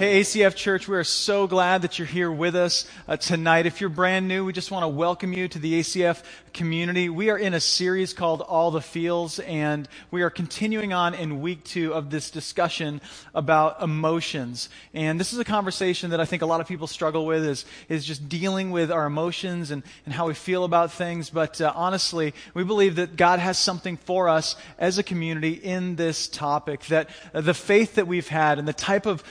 Hey, ACF Church, we are so glad that you're here with us uh, tonight. If you're brand new, we just want to welcome you to the ACF community. We are in a series called All the Feels, and we are continuing on in week two of this discussion about emotions. And this is a conversation that I think a lot of people struggle with is, is just dealing with our emotions and, and how we feel about things. But uh, honestly, we believe that God has something for us as a community in this topic, that uh, the faith that we've had and the type of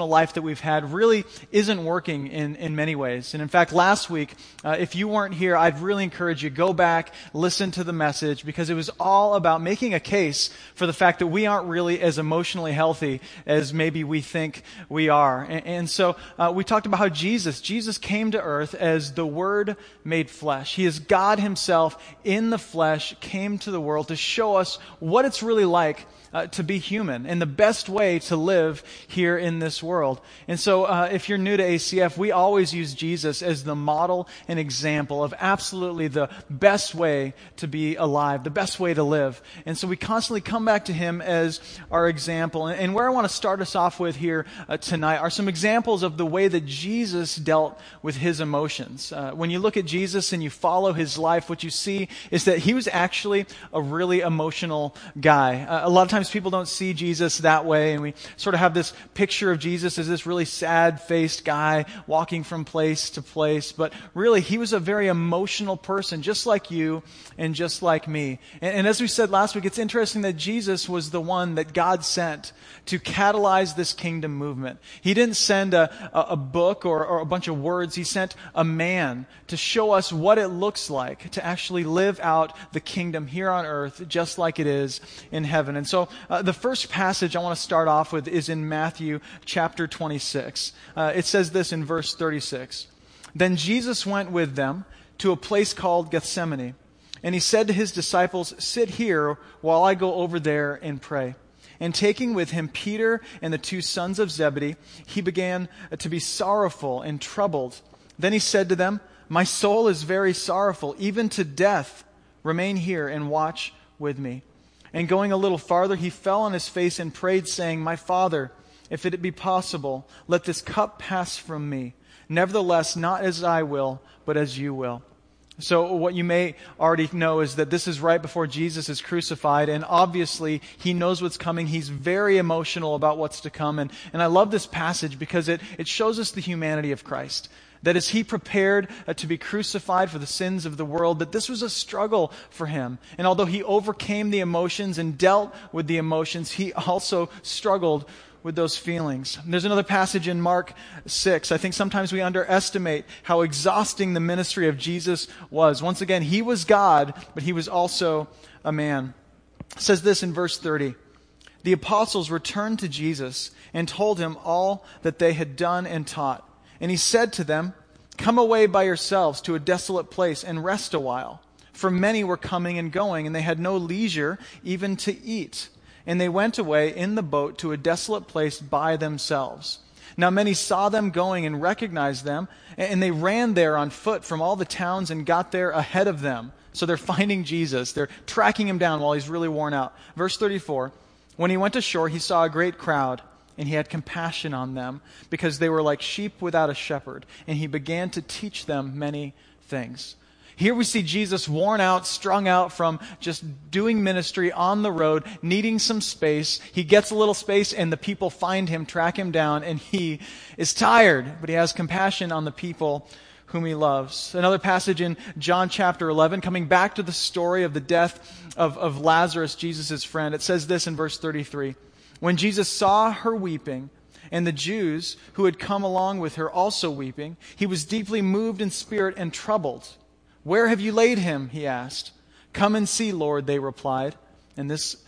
life that we've had really isn't working in, in many ways. And in fact, last week, uh, if you weren't here, I'd really encourage you go back, listen to the message because it was all about making a case for the fact that we aren't really as emotionally healthy as maybe we think we are. And, and so uh, we talked about how Jesus, Jesus came to earth as the Word made flesh. He is God Himself in the flesh, came to the world to show us what it's really like uh, to be human and the best way to live here in this world. And so, uh, if you're new to ACF, we always use Jesus as the model and example of absolutely the best way to be alive, the best way to live. And so, we constantly come back to him as our example. And, and where I want to start us off with here uh, tonight are some examples of the way that Jesus dealt with his emotions. Uh, when you look at Jesus and you follow his life, what you see is that he was actually a really emotional guy. Uh, a lot of times, sometimes people don't see Jesus that way, and we sort of have this picture of Jesus as this really sad faced guy walking from place to place. But really, he was a very emotional person, just like you and just like me. And, and as we said last week, it's interesting that Jesus was the one that God sent to catalyze this kingdom movement. He didn't send a, a, a book or, or a bunch of words, he sent a man to show us what it looks like to actually live out the kingdom here on earth, just like it is in heaven. And so uh, the first passage I want to start off with is in Matthew chapter 26. Uh, it says this in verse 36. Then Jesus went with them to a place called Gethsemane, and he said to his disciples, Sit here while I go over there and pray. And taking with him Peter and the two sons of Zebedee, he began to be sorrowful and troubled. Then he said to them, My soul is very sorrowful, even to death. Remain here and watch with me. And going a little farther, he fell on his face and prayed, saying, My Father, if it be possible, let this cup pass from me. Nevertheless, not as I will, but as you will. So, what you may already know is that this is right before Jesus is crucified, and obviously he knows what's coming. He's very emotional about what's to come. And, and I love this passage because it, it shows us the humanity of Christ. That as he prepared uh, to be crucified for the sins of the world, that this was a struggle for him. And although he overcame the emotions and dealt with the emotions, he also struggled with those feelings. There's another passage in Mark 6. I think sometimes we underestimate how exhausting the ministry of Jesus was. Once again, he was God, but he was also a man. It says this in verse 30. The apostles returned to Jesus and told him all that they had done and taught. And he said to them, Come away by yourselves to a desolate place and rest a while. For many were coming and going, and they had no leisure even to eat. And they went away in the boat to a desolate place by themselves. Now many saw them going and recognized them, and they ran there on foot from all the towns and got there ahead of them. So they're finding Jesus. They're tracking him down while he's really worn out. Verse 34 When he went ashore, he saw a great crowd and he had compassion on them because they were like sheep without a shepherd, and he began to teach them many things. Here we see Jesus worn out, strung out from just doing ministry on the road, needing some space. He gets a little space and the people find him, track him down, and he is tired, but he has compassion on the people whom he loves. Another passage in John chapter 11, coming back to the story of the death of, of Lazarus, Jesus' friend. It says this in verse 33. When Jesus saw her weeping, and the Jews who had come along with her also weeping, he was deeply moved in spirit and troubled. Where have you laid him? he asked. Come and see, Lord, they replied. And this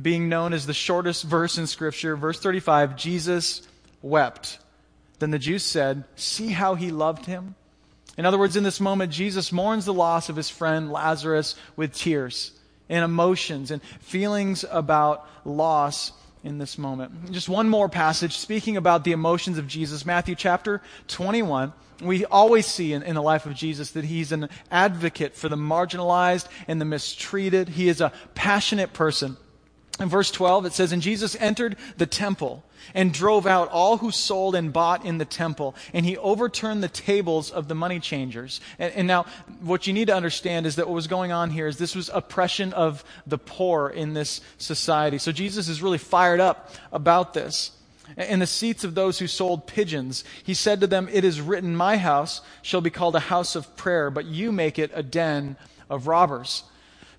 being known as the shortest verse in Scripture, verse 35, Jesus wept. Then the Jews said, See how he loved him? In other words, in this moment, Jesus mourns the loss of his friend Lazarus with tears and emotions and feelings about loss in this moment. Just one more passage speaking about the emotions of Jesus, Matthew chapter 21. We always see in, in, the life of Jesus that he's an advocate for the marginalized and the mistreated. He is a passionate person. In verse 12, it says, And Jesus entered the temple, and drove out all who sold and bought in the temple, and he overturned the tables of the money changers. And, and, now, what you need to understand is that what was going on here is this was oppression of the poor in this society. So Jesus is really fired up about this. In the seats of those who sold pigeons, he said to them, It is written, My house shall be called a house of prayer, but you make it a den of robbers.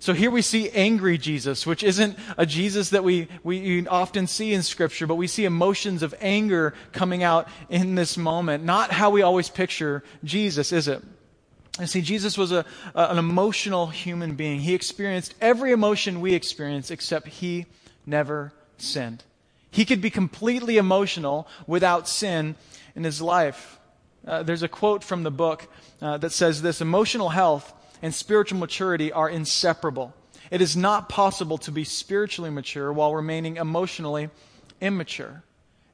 So here we see angry Jesus, which isn't a Jesus that we, we often see in Scripture, but we see emotions of anger coming out in this moment. Not how we always picture Jesus, is it? And see, Jesus was a, a, an emotional human being. He experienced every emotion we experience, except he never sinned. He could be completely emotional without sin in his life. Uh, there's a quote from the book uh, that says this Emotional health and spiritual maturity are inseparable. It is not possible to be spiritually mature while remaining emotionally immature.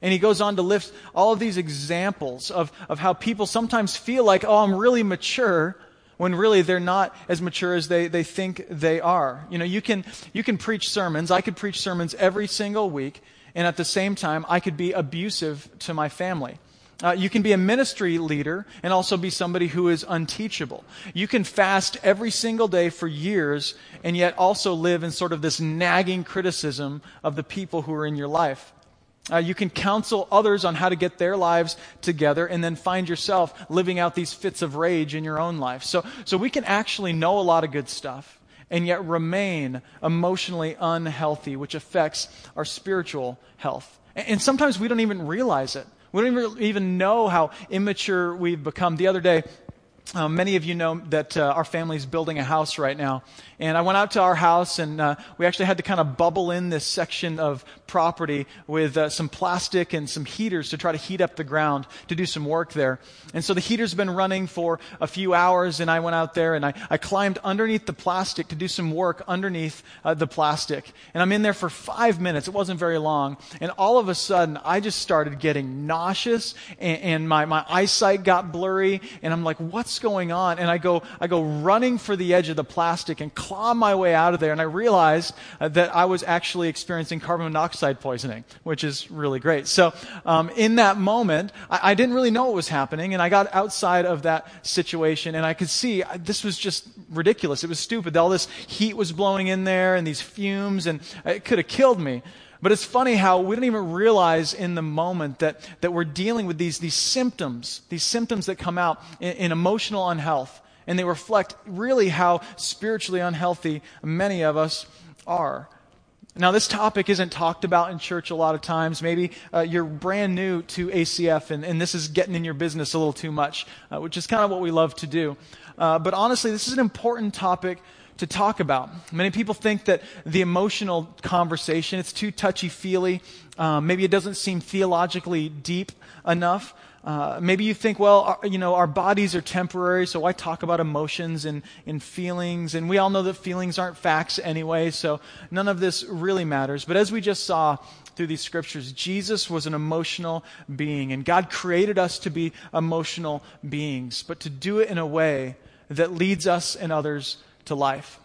And he goes on to list all of these examples of, of how people sometimes feel like, oh, I'm really mature, when really they're not as mature as they, they think they are. You know, you can, you can preach sermons. I could preach sermons every single week, and at the same time, I could be abusive to my family. Uh, you can be a ministry leader and also be somebody who is unteachable. You can fast every single day for years and yet also live in sort of this nagging criticism of the people who are in your life. Uh, you can counsel others on how to get their lives together and then find yourself living out these fits of rage in your own life. So, so we can actually know a lot of good stuff and yet remain emotionally unhealthy, which affects our spiritual health. And, and sometimes we don't even realize it. We don't even know how immature we've become. The other day, um, many of you know that uh, our family is building a house right now. And I went out to our house, and uh, we actually had to kind of bubble in this section of property with uh, some plastic and some heaters to try to heat up the ground to do some work there. And so the heater's been running for a few hours, and I went out there and I, I climbed underneath the plastic to do some work underneath uh, the plastic. And I'm in there for five minutes. It wasn't very long. And all of a sudden, I just started getting nauseous, and, and my, my eyesight got blurry, and I'm like, what's going on? And I go, I go running for the edge of the plastic and claw my way out of there. And I realized uh, that I was actually experiencing carbon monoxide poisoning, which is really great. So, um, in that moment, I, I, didn't really know what was happening. And I got outside of that situation and I could see uh, this was just ridiculous. It was stupid. All this heat was blowing in there and these fumes and it could have killed me. But it's funny how we don't even realize in the moment that, that we're dealing with these, these symptoms, these symptoms that come out in, in emotional unhealth. And they reflect really how spiritually unhealthy many of us are. Now, this topic isn't talked about in church a lot of times. Maybe uh, you're brand new to ACF and, and, this is getting in your business a little too much, uh, which is kind of what we love to do. Uh, but honestly, this is an important topic to talk about. Many people think that the emotional conversation, it's too touchy-feely. Um, maybe it doesn't seem theologically deep enough. Uh, maybe you think, well, our, you know, our bodies are temporary, so why talk about emotions and, and feelings? And we all know that feelings aren't facts anyway, so none of this really matters. But as we just saw through these scriptures, Jesus was an emotional being, and God created us to be emotional beings, but to do it in a way that leads us and others to life.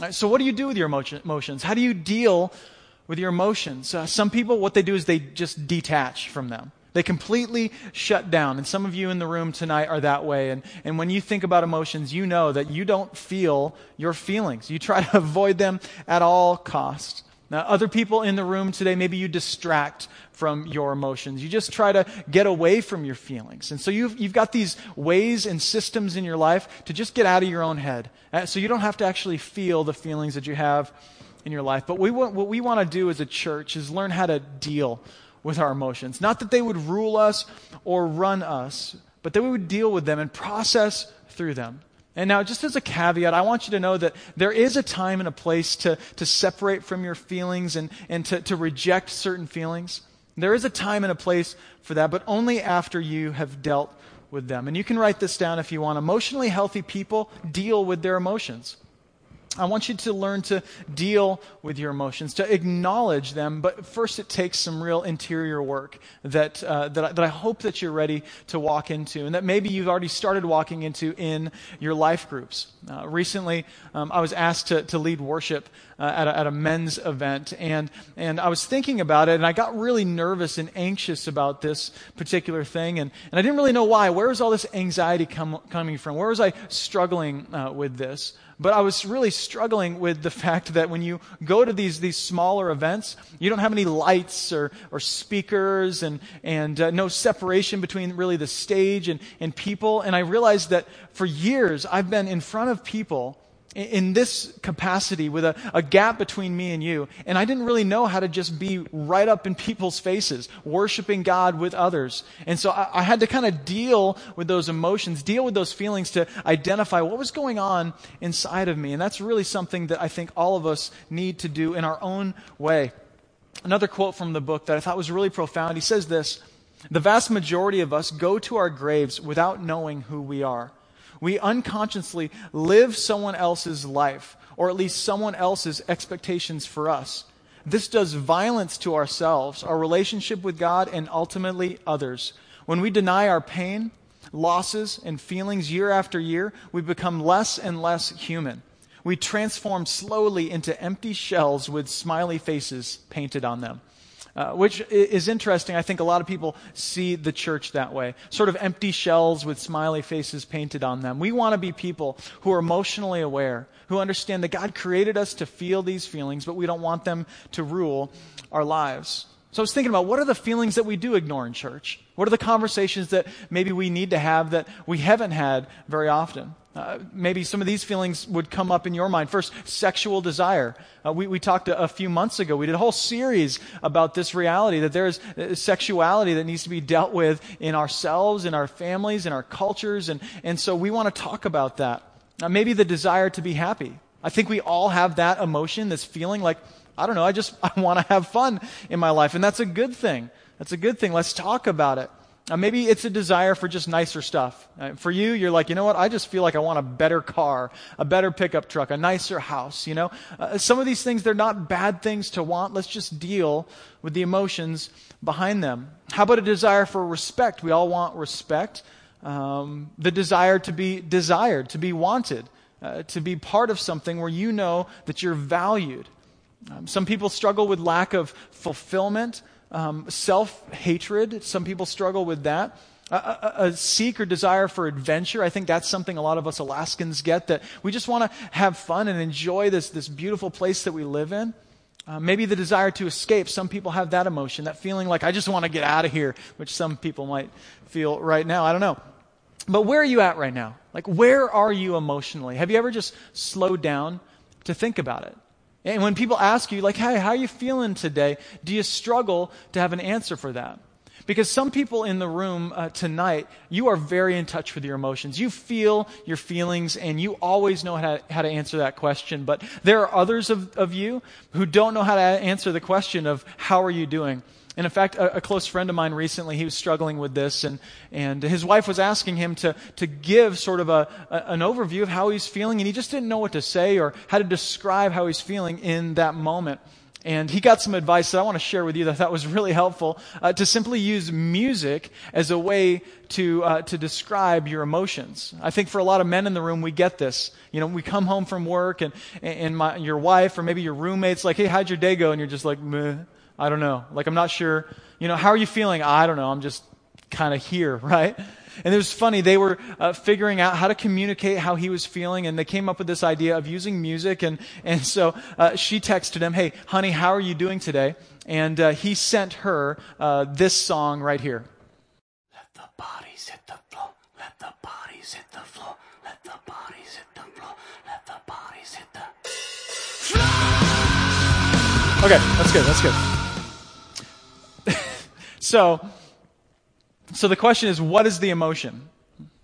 Right, so, what do you do with your emotions? How do you deal with your emotions? Uh, some people, what they do is they just detach from them. They completely shut down. And some of you in the room tonight are that way. And, and when you think about emotions, you know that you don't feel your feelings. You try to avoid them at all costs. Now, other people in the room today, maybe you distract from your emotions. You just try to get away from your feelings. And so you've, you've got these ways and systems in your life to just get out of your own head. Uh, so you don't have to actually feel the feelings that you have in your life. But we what we want to do as a church is learn how to deal with our emotions. Not that they would rule us or run us, but that we would deal with them and process through them. And now, just as a caveat, I want you to know that there is a time and a place to, to separate from your feelings and, and to, to reject certain feelings. There is a time and a place for that, but only after you have dealt with them. And you can write this down if you want. Emotionally healthy people deal with their emotions. I want you to learn to deal with your emotions, to acknowledge them, but first it takes some real interior work that, uh, that, I, that I hope that you're ready to walk into and that maybe you've already started walking into in your life groups. Uh, recently, um, I was asked to, to lead worship uh, at, a, at a men's event, and, and I was thinking about it, and I got really nervous and anxious about this particular thing, and, and I didn't really know why. Where was all this anxiety com- coming from? Where was I struggling uh, with this? But I was really struggling with the fact that when you go to these, these smaller events, you don't have any lights or, or speakers and, and uh, no separation between really the stage and, and people. And I realized that for years I've been in front of people in this capacity with a, a, gap between me and you. And I didn't really know how to just be right up in people's faces, worshiping God with others. And so I, I had to kind of deal with those emotions, deal with those feelings to identify what was going on inside of me. And that's really something that I think all of us need to do in our own way. Another quote from the book that I thought was really profound. He says this, the vast majority of us go to our graves without knowing who we are we unconsciously live someone else's life, or at least someone else's expectations for us. This does violence to ourselves, our relationship with God, and ultimately others. When we deny our pain, losses, and feelings year after year, we become less and less human. We transform slowly into empty shells with smiley faces painted on them. Uh, which is interesting. I think a lot of people see the church that way. Sort of empty shells with smiley faces painted on them. We want to be people who are emotionally aware, who understand that God created us to feel these feelings, but we don't want them to rule our lives. So I was thinking about what are the feelings that we do ignore in church? What are the conversations that maybe we need to have that we haven't had very often? Uh, maybe some of these feelings would come up in your mind. First, sexual desire. Uh, we, we talked a, a, few months ago. We did a whole series about this reality that there is uh, sexuality that needs to be dealt with in ourselves, in our families, in our cultures. And, and so we want to talk about that. Uh, maybe the desire to be happy. I think we all have that emotion, this feeling like, I don't know, I just I want to have fun in my life. And that's a good thing. That's a good thing. Let's talk about it. Uh, maybe it's a desire for just nicer stuff. Uh, for you, you're like, you know what? I just feel like I want a better car, a better pickup truck, a nicer house. You know, uh, some of these things they're not bad things to want. Let's just deal with the emotions behind them. How about a desire for respect? We all want respect. Um, the desire to be desired, to be wanted, uh, to be part of something where you know that you're valued. Um, some people struggle with lack of fulfillment. Um, Self hatred, some people struggle with that. A, a, a, seek or desire for adventure. I think that's something a lot of us Alaskans get that we just want to have fun and enjoy this, this beautiful place that we live in. Uh, maybe the desire to escape. Some people have that emotion, that feeling like, I just want to get out of here, which some people might feel right now. I don't know. But where are you at right now? Like, where are you emotionally? Have you ever just slowed down to think about it? And when people ask you, like, hey, how are you feeling today? Do you struggle to have an answer for that? Because some people in the room uh, tonight, you are very in touch with your emotions. You feel your feelings and you always know how to, how to answer that question. But there are others of, of you who don't know how to answer the question of how are you doing? And in fact, a, a, close friend of mine recently, he was struggling with this, and, and his wife was asking him to, to give sort of a, a, an overview of how he's feeling, and he just didn't know what to say or how to describe how he's feeling in that moment. And he got some advice that I want to share with you that I thought was really helpful uh, to simply use music as a way to, uh, to describe your emotions. I think for a lot of men in the room, we get this. You know, we come home from work and, and my, your wife or maybe your roommate's like, hey, how'd your day go? And you're just like, meh. I don't know. Like, I'm not sure. You know, how are you feeling? I don't know. I'm just kind of here, right? And it was funny. They were uh, figuring out how to communicate how he was feeling, and they came up with this idea of using music. And, and so uh, she texted him, Hey, honey, how are you doing today? And uh, he sent her uh, this song right here. Let the bodies hit the floor. Let the bodies hit the floor. Let the bodies hit the floor. Let the bodies hit the floor. Okay, that's good. That's good. So, so the question is, what is the emotion?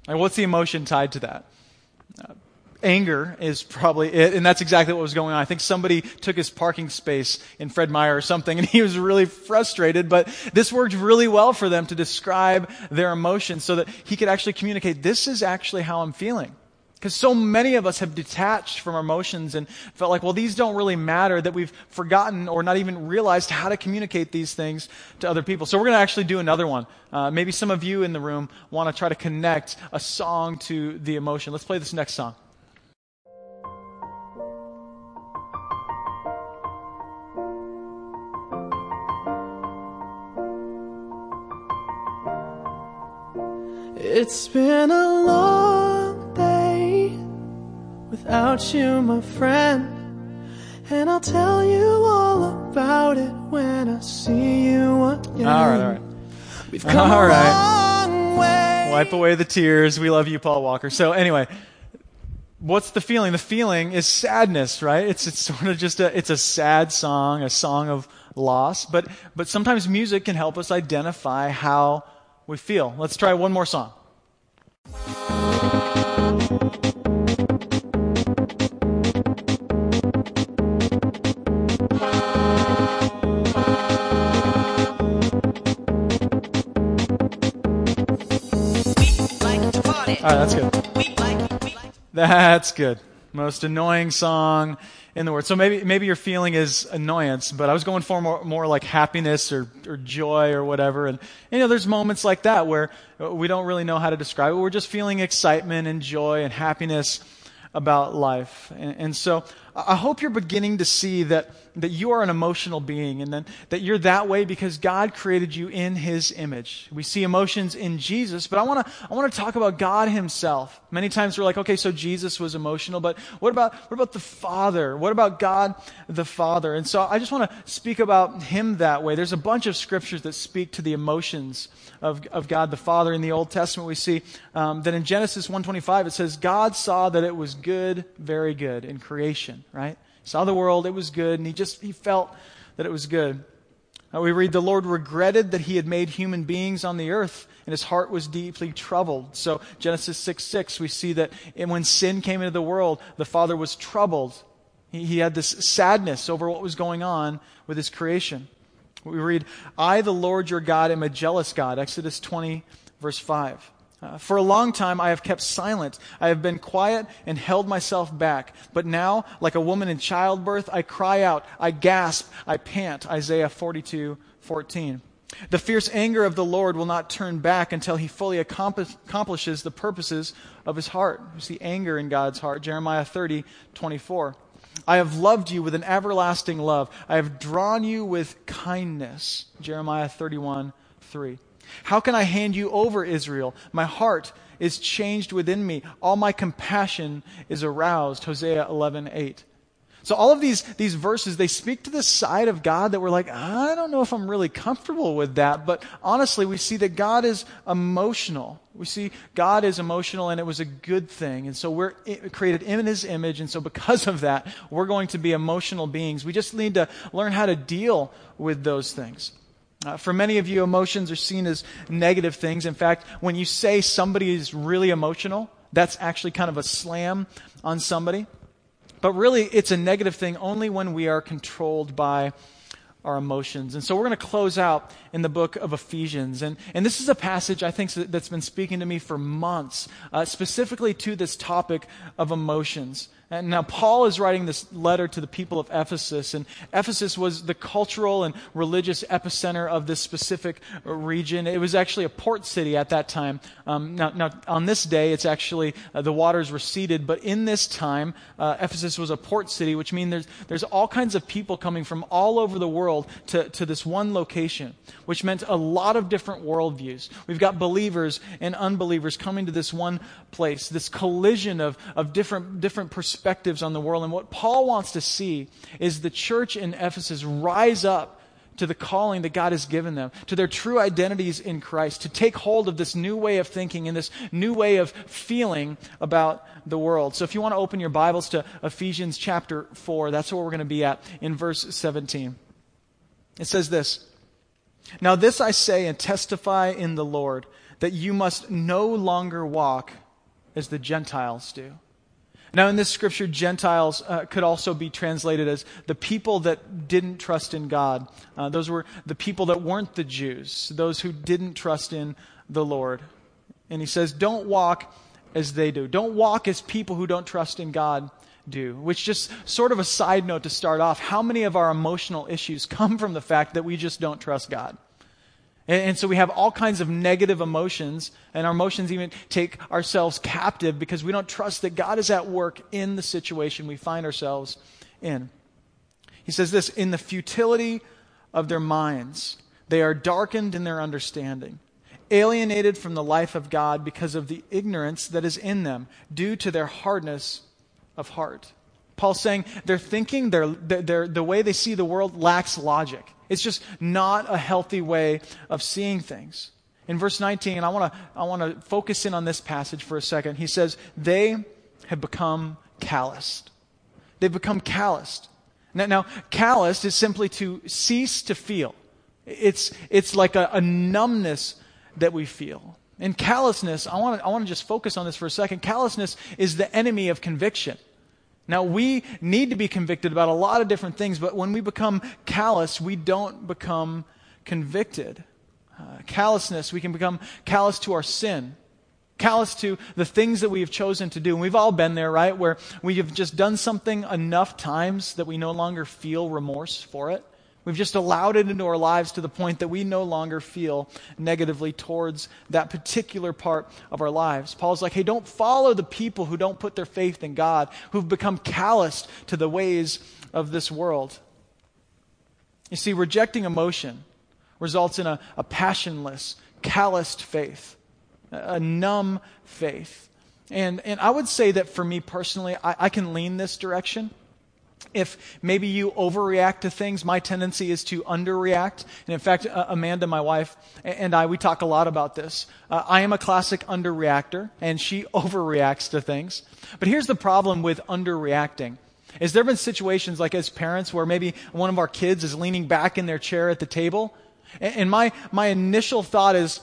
Like, what's the emotion tied to that? Uh, anger is probably it, and that's exactly what was going on. I think somebody took his parking space in Fred Meyer or something, and he was really frustrated, but this worked really well for them to describe their emotions so that he could actually communicate, this is actually how I'm feeling. Because so many of us have detached from our emotions and felt like, well, these don't really matter, that we've forgotten or not even realized how to communicate these things to other people. So we're going to actually do another one. Uh, maybe some of you in the room want to try to connect a song to the emotion. Let's play this next song. It's been a long without you, my friend. And I'll tell you all about it when I see you again. All right, all right. We've come All a right. long way. Wipe away the tears. We love you, Paul Walker. So anyway, what's the feeling? The feeling is sadness, right? It's it's sort of just a it's a sad song, a song of loss. But but sometimes music can help us identify how we feel. Let's try one more song. All right, that's good. That's good. Most annoying song in the world. So maybe maybe your feeling is annoyance, but I was going for more, more like happiness or, or joy or whatever. And you know, there's moments like that where we don't really know how to describe it. We're just feeling excitement and joy and happiness about life. And, and so I hope you're beginning to see that, that you are an emotional being and then, that you're that way because God created you in His image. We see emotions in Jesus, but I want to I want to talk about God Himself. Many times we're like, okay, so Jesus was emotional, but what about what about the Father? What about God the Father? And so I just want to speak about Him that way. There's a bunch of scriptures that speak to the emotions of, of God the Father. In the Old Testament, we see um, that in Genesis 1:25 it says, "God saw that it was good, very good in creation." Right? He saw the world; it was good, and he just he felt that it was good. Uh, we read, "The Lord regretted that He had made human beings on the earth, and His heart was deeply troubled." So Genesis 6 6, we see that when sin came into the world, the Father was troubled. He, he had this sadness over what was going on with His creation. We read, I, the Lord your God, am a jealous God. Exodus 20, verse 5. Uh, for a long time I have kept silent. I have been quiet and held myself back. But now, like a woman in childbirth, I cry out, I gasp, I pant. Isaiah 42, 14. The fierce anger of the Lord will not turn back until he fully accompli- accomplishes the purposes of his heart. You see anger in God's heart. Jeremiah 30, 24. I have loved you with an everlasting love. I have drawn you with kindness. Jeremiah 31, 3. How can I hand you over, Israel? My heart is changed within me. All my compassion is aroused. Hosea 11, 8. So all of these, these verses, they speak to the side of God that we're like, I don't know if I'm really comfortable with that. But honestly, we see that God is emotional. We see God is emotional and it was a good thing. And so we're created in his image. And so because of that, we're going to be emotional beings. We just need to learn how to deal with those things. Uh, for many of you, emotions are seen as negative things. In fact, when you say somebody is really emotional, that's actually kind of a slam on somebody. But really, it's a negative thing only when we are controlled by our emotions. And so we're going to close out in the book of Ephesians. And, and this is a passage I think that's been speaking to me for months, uh, specifically to this topic of emotions. And now Paul is writing this letter to the people of Ephesus, and Ephesus was the cultural and religious epicenter of this specific region. It was actually a port city at that time. Um, now, now, on this day, it's actually uh, the waters receded, but in this time, uh, Ephesus was a port city, which means there's there's all kinds of people coming from all over the world to to this one location, which meant a lot of different worldviews. We've got believers and unbelievers coming to this one place, this collision of of different different perspectives perspectives on the world. And what Paul wants to see is the church in Ephesus rise up to the calling that God has given them, to their true identities in Christ, to take hold of this new way of thinking and this new way of feeling about the world. So if you want to open your Bibles to Ephesians chapter 4, that's where we're going to be at in verse 17. It says this Now this I say and testify in the Lord, that you must no longer walk as the Gentiles do now, in this scripture, Gentiles uh, could also be translated as the people that didn't trust in God. Uh, those were the people that weren't the Jews, those who didn't trust in the Lord. And he says, Don't walk as they do. Don't walk as people who don't trust in God do. Which, just sort of a side note to start off, how many of our emotional issues come from the fact that we just don't trust God? And, and so we have all kinds of negative emotions, and our emotions even take ourselves captive because we don't trust that God is at work in the situation we find ourselves in. He says this in the futility of their minds, they are darkened in their understanding alienated from the life of God because of the ignorance that is in them due to their hardness of heart. Paul's saying their thinking, their, their, the way they see the world lacks logic. It's just not a healthy way of seeing things. In verse 19, and I want to I want to focus in on this passage for a second. He says, They have become calloused. They've become calloused. Now, now calloused is simply to cease to feel. It's, it's like a, a numbness that we feel. And callousness, I want to I want to just focus on this for a second. Callousness is the enemy of conviction. Now, we need to be convicted about a lot of different things, but when we become callous, we don't become convicted. Uh, callousness, we can become callous to our sin, callous to the things that we have chosen to do. And we've all been there, right? Where we have just done something enough times that we no longer feel remorse for it. We've just allowed it into our lives to the point that we no longer feel negatively towards that particular part of our lives. Paul's like, hey, don't follow the people who don't put their faith in God, who've become calloused to the ways of this world. You see, rejecting emotion results in a, a passionless, calloused faith, a, numb faith. And, and I would say that for me personally, I, I can lean this direction if maybe you overreact to things, my tendency is to underreact. And in fact, uh, Amanda, my wife, and I, we talk a lot about this. Uh, I am a classic underreactor, and she overreacts to things. But here's the problem with underreacting. Is there been situations like as parents where maybe one of our kids is leaning back in their chair at the table, and my, my initial thought is,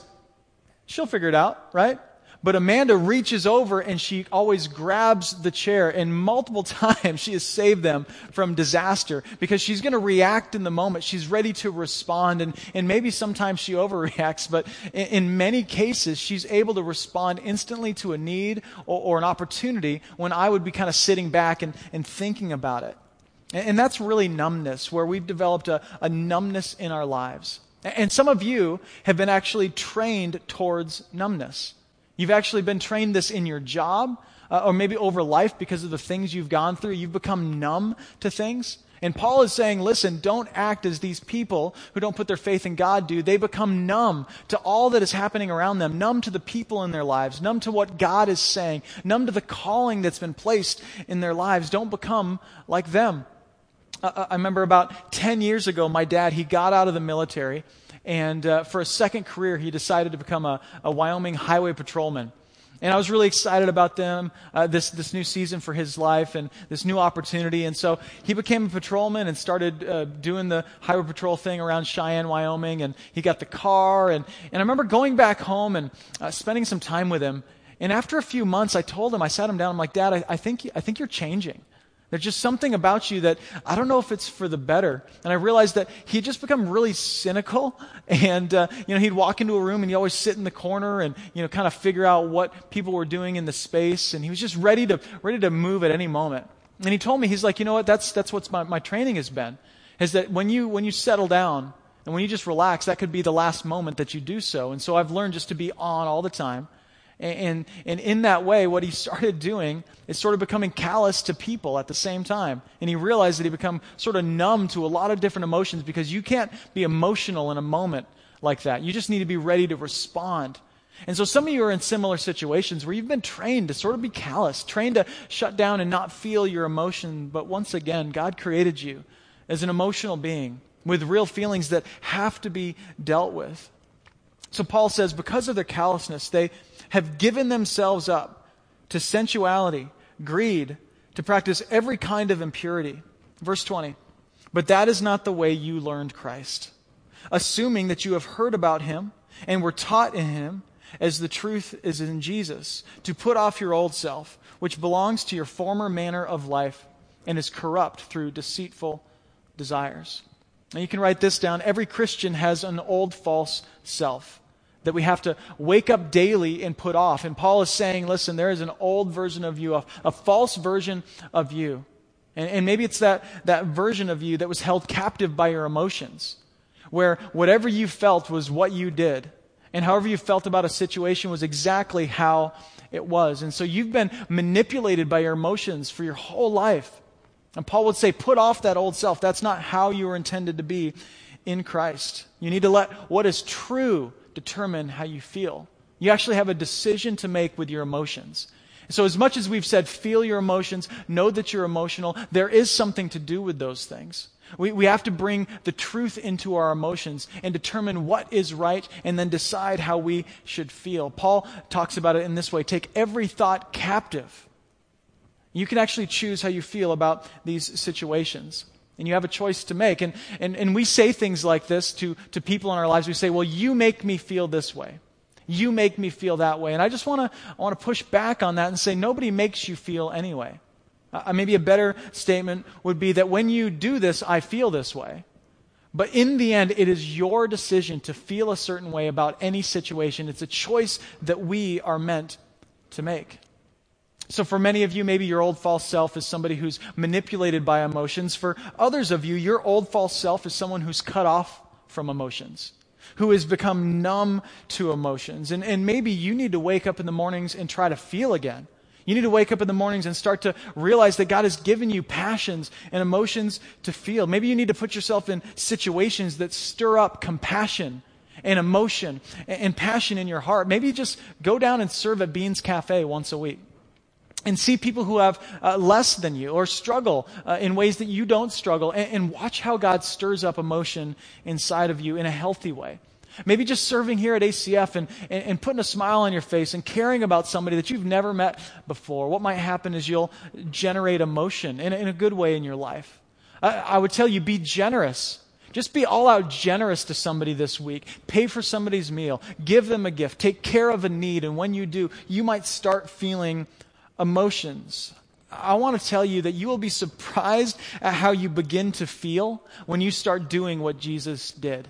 she'll figure it out, right? But Amanda reaches over and she always grabs the chair, and multiple times she has saved them from disaster because she's going to react in the moment. She's ready to respond, and, and maybe sometimes she overreacts, but in, in many cases, she's able to respond instantly to a need or, or an opportunity when I would be kind of sitting back and, and thinking about it. And, and that's really numbness, where we've developed a, a numbness in our lives. And some of you have been actually trained towards numbness. You've actually been trained this in your job, uh, or maybe over life because of the things you've gone through. You've become numb to things. And Paul is saying, listen, don't act as these people who don't put their faith in God do. They become numb to all that is happening around them, numb to the people in their lives, numb to what God is saying, numb to the calling that's been placed in their lives. Don't become like them. Uh, I remember about 10 years ago, my dad, he got out of the military and uh, for a second career, he decided to become a, a Wyoming highway patrolman. And I was really excited about them, uh, this, this new season for his life and this new opportunity. And so he became a patrolman and started uh, doing the highway patrol thing around Cheyenne, Wyoming. And he got the car. And, and I remember going back home and uh, spending some time with him. And after a few months, I told him, I sat him down, I'm like, Dad, I, I, think, I think you're changing. There's just something about you that I don't know if it's for the better. And I realized that he'd just become really cynical. And, uh, you know, he'd walk into a room and he'd always sit in the corner and, you know, kind of figure out what people were doing in the space. And he was just ready to, ready to move at any moment. And he told me, he's like, you know what, that's, that's what my, my training has been. Is that when you, when you settle down and when you just relax, that could be the last moment that you do so. And so I've learned just to be on all the time and, and in that way, what he started doing is sort of becoming callous to people at the same time. And he realized that he become sort of numb to a lot of different emotions because you can't be emotional in a moment like that. You just need to be ready to respond. And so some of you are in similar situations where you've been trained to sort of be callous, trained to shut down and not feel your emotion. But once again, God created you as an emotional being with real feelings that have to be dealt with. So Paul says, because of their callousness, they have given themselves up to sensuality, greed, to practice every kind of impurity. Verse 20. But that is not the way you learned Christ, assuming that you have heard about him and were taught in him as the truth is in Jesus, to put off your old self, which belongs to your former manner of life and is corrupt through deceitful desires. Now you can write this down. Every Christian has an old false self that we have to wake up daily and put off. And Paul is saying, listen, there is an old version of you, a, a false version of you. And, and maybe it's that, that version of you that was held captive by your emotions, where whatever you felt was what you did. And however you felt about a situation was exactly how it was. And so you've been manipulated by your emotions for your whole life. And Paul would say, put off that old self. That's not how you were intended to be in Christ. You need to let what is true determine how you feel. You actually have a decision to make with your emotions. So, as much as we've said, feel your emotions, know that you're emotional, there is something to do with those things. We, we have to bring the truth into our emotions and determine what is right and then decide how we should feel. Paul talks about it in this way take every thought captive. You can actually choose how you feel about these situations. And you have a choice to make. And, and, and we say things like this to, to people in our lives. We say, Well, you make me feel this way. You make me feel that way. And I just want to I want to push back on that and say, Nobody makes you feel anyway. Uh, maybe a better statement would be that when you do this, I feel this way. But in the end, it is your decision to feel a certain way about any situation. It's a choice that we are meant to make. So, for many of you, maybe your old false self is somebody who's manipulated by emotions. For others of you, your old false self is someone who's cut off from emotions, who has become numb to emotions. And, and maybe you need to wake up in the mornings and try to feel again. You need to wake up in the mornings and start to realize that God has given you passions and emotions to feel. Maybe you need to put yourself in situations that stir up compassion and emotion and passion in your heart. Maybe just go down and serve at Bean's Cafe once a week and see people who have uh, less than you or struggle uh, in ways that you don't struggle and, and, watch how God stirs up emotion inside of you in a healthy way. Maybe just serving here at ACF and, and, and, putting a smile on your face and caring about somebody that you've never met before. What might happen is you'll generate emotion in, in a good way in your life. I, I would tell you be generous. Just be all out generous to somebody this week. Pay for somebody's meal. Give them a gift. Take care of a need. And when you do, you might start feeling emotions. I want to tell you that you will be surprised at how you begin to feel when you start doing what Jesus did.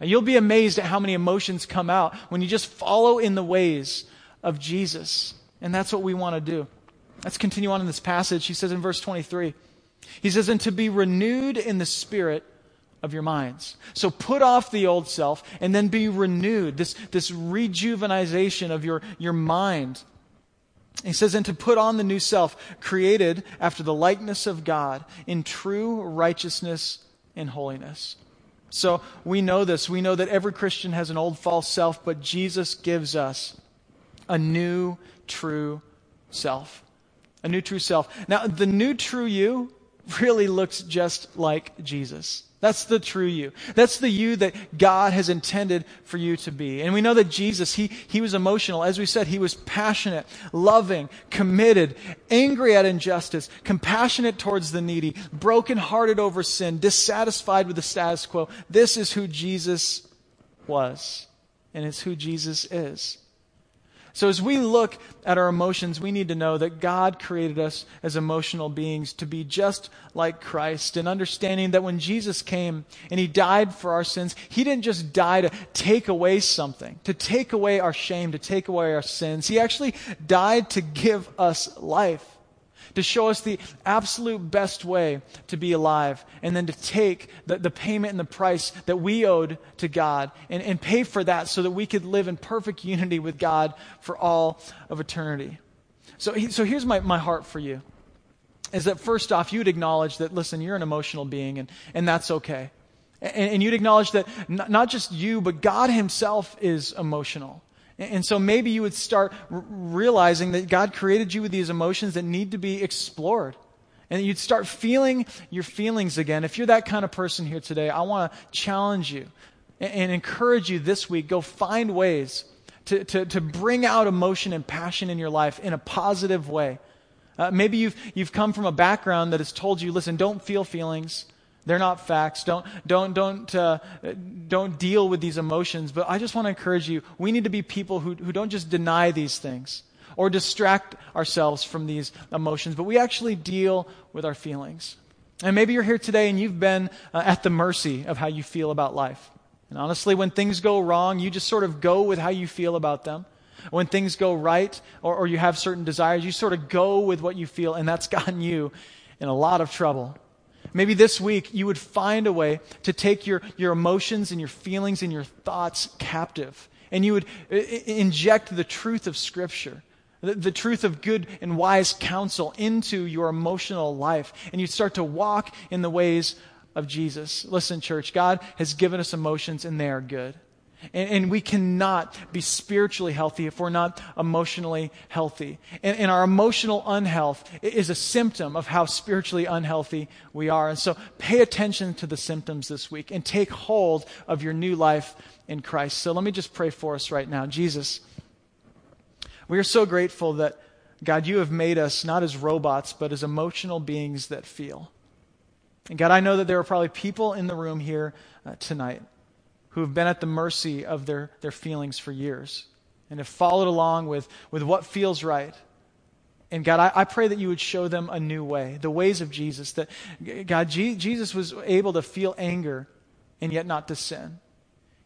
And you'll be amazed at how many emotions come out when you just follow in the ways of Jesus. And that's what we want to do. Let's continue on in this passage. He says in verse 23, he says, and to be renewed in the spirit of your minds. So put off the old self and then be renewed. This, this rejuvenization of your, your mind he says, and to put on the new self, created after the likeness of God in true righteousness and holiness. So we know this. We know that every Christian has an old false self, but Jesus gives us a new true self. A new true self. Now, the new true you really looks just like Jesus. That's the true you. That's the you that God has intended for you to be. And we know that Jesus, he, he was emotional. As we said, he was passionate, loving, committed, angry at injustice, compassionate towards the needy, brokenhearted over sin, dissatisfied with the status quo. This is who Jesus was. And it's who Jesus is. So, as we look at our emotions, we need to know that God created us as emotional beings to be just like Christ, and understanding that when Jesus came and He died for our sins, He didn't just die to take away something, to take away our shame, to take away our sins. He actually died to give us life to show us the absolute best way to be alive, and then to take the, the payment and the price that we owed to God and, and pay for that so that we could live in perfect unity with God for all of eternity. So, so here's my, my heart for you is that first off, you'd acknowledge that, listen, you're an emotional being, and, and that's okay. And, and you'd acknowledge that not just you, but God Himself is emotional. And so maybe you would start r- realizing that God created you with these emotions that need to be explored. And you'd start feeling your feelings again. If you're that kind of person here today, I want to challenge you and, and, encourage you this week go find ways to, to, to bring out emotion and passion in your life in a positive way. Uh, maybe you've, you've come from a background that has told you, listen, don't feel feelings. They're not facts. Don't, don't, don't, uh, don't deal with these emotions. But I just want to encourage you we need to be people who, who don't just deny these things or distract ourselves from these emotions, but we actually deal with our feelings. And maybe you're here today and you've been uh, at the mercy of how you feel about life. And honestly, when things go wrong, you just sort of go with how you feel about them. When things go right or, or you have certain desires, you sort of go with what you feel, and that's gotten you in a lot of trouble. Maybe this week you would find a way to take your, your emotions and your feelings and your thoughts captive. And you would uh, inject the truth of Scripture, the, the truth of good and wise counsel into your emotional life. And you'd start to walk in the ways of Jesus. Listen, church, God has given us emotions and they are good. And, and, we cannot be spiritually healthy if we're not emotionally healthy. And, and, our emotional unhealth is a symptom of how spiritually unhealthy we are. And so pay attention to the symptoms this week and take hold of your new life in Christ. So let me just pray for us right now. Jesus, we are so grateful that, God, you have made us not as robots, but as emotional beings that feel. And God, I know that there are probably people in the room here uh, tonight who have been at the mercy of their, their feelings for years and have followed along with, with what feels right. And God, I, I pray that you would show them a new way, the ways of Jesus. That God, G, Jesus was able to feel anger and yet not to sin.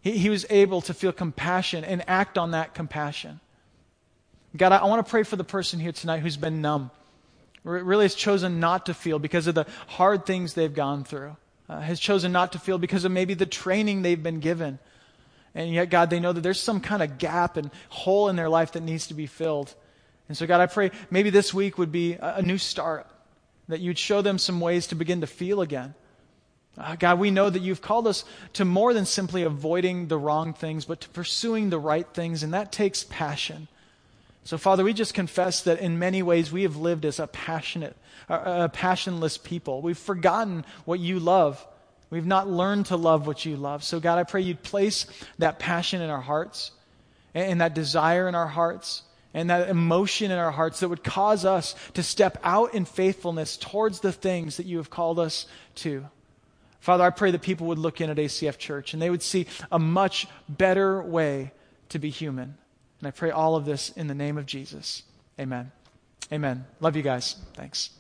He, he was able to feel compassion and act on that compassion. God, I, I want to pray for the person here tonight who's been numb, really has chosen not to feel because of the hard things they've gone through uh, has chosen not to feel because of maybe the training they've been given. And yet, God, they know that there's some kind of gap and hole in their life that needs to be filled. And so, God, I pray maybe this week would be a, a new start, that you'd show them some ways to begin to feel again. Uh, God, we know that you've called us to more than simply avoiding the wrong things, but to pursuing the right things, and that takes passion. So, Father, we just confess that in many ways we have lived as a passionate, a passionless people. We've forgotten what you love. We've not learned to love what you love. So, God, I pray you'd place that passion in our hearts and that desire in our hearts and that emotion in our hearts that would cause us to step out in faithfulness towards the things that you have called us to. Father, I pray that people would look in at ACF Church and they would see a much better way to be human. And I pray all of this in the name of Jesus. Amen. Amen. Love you guys. Thanks.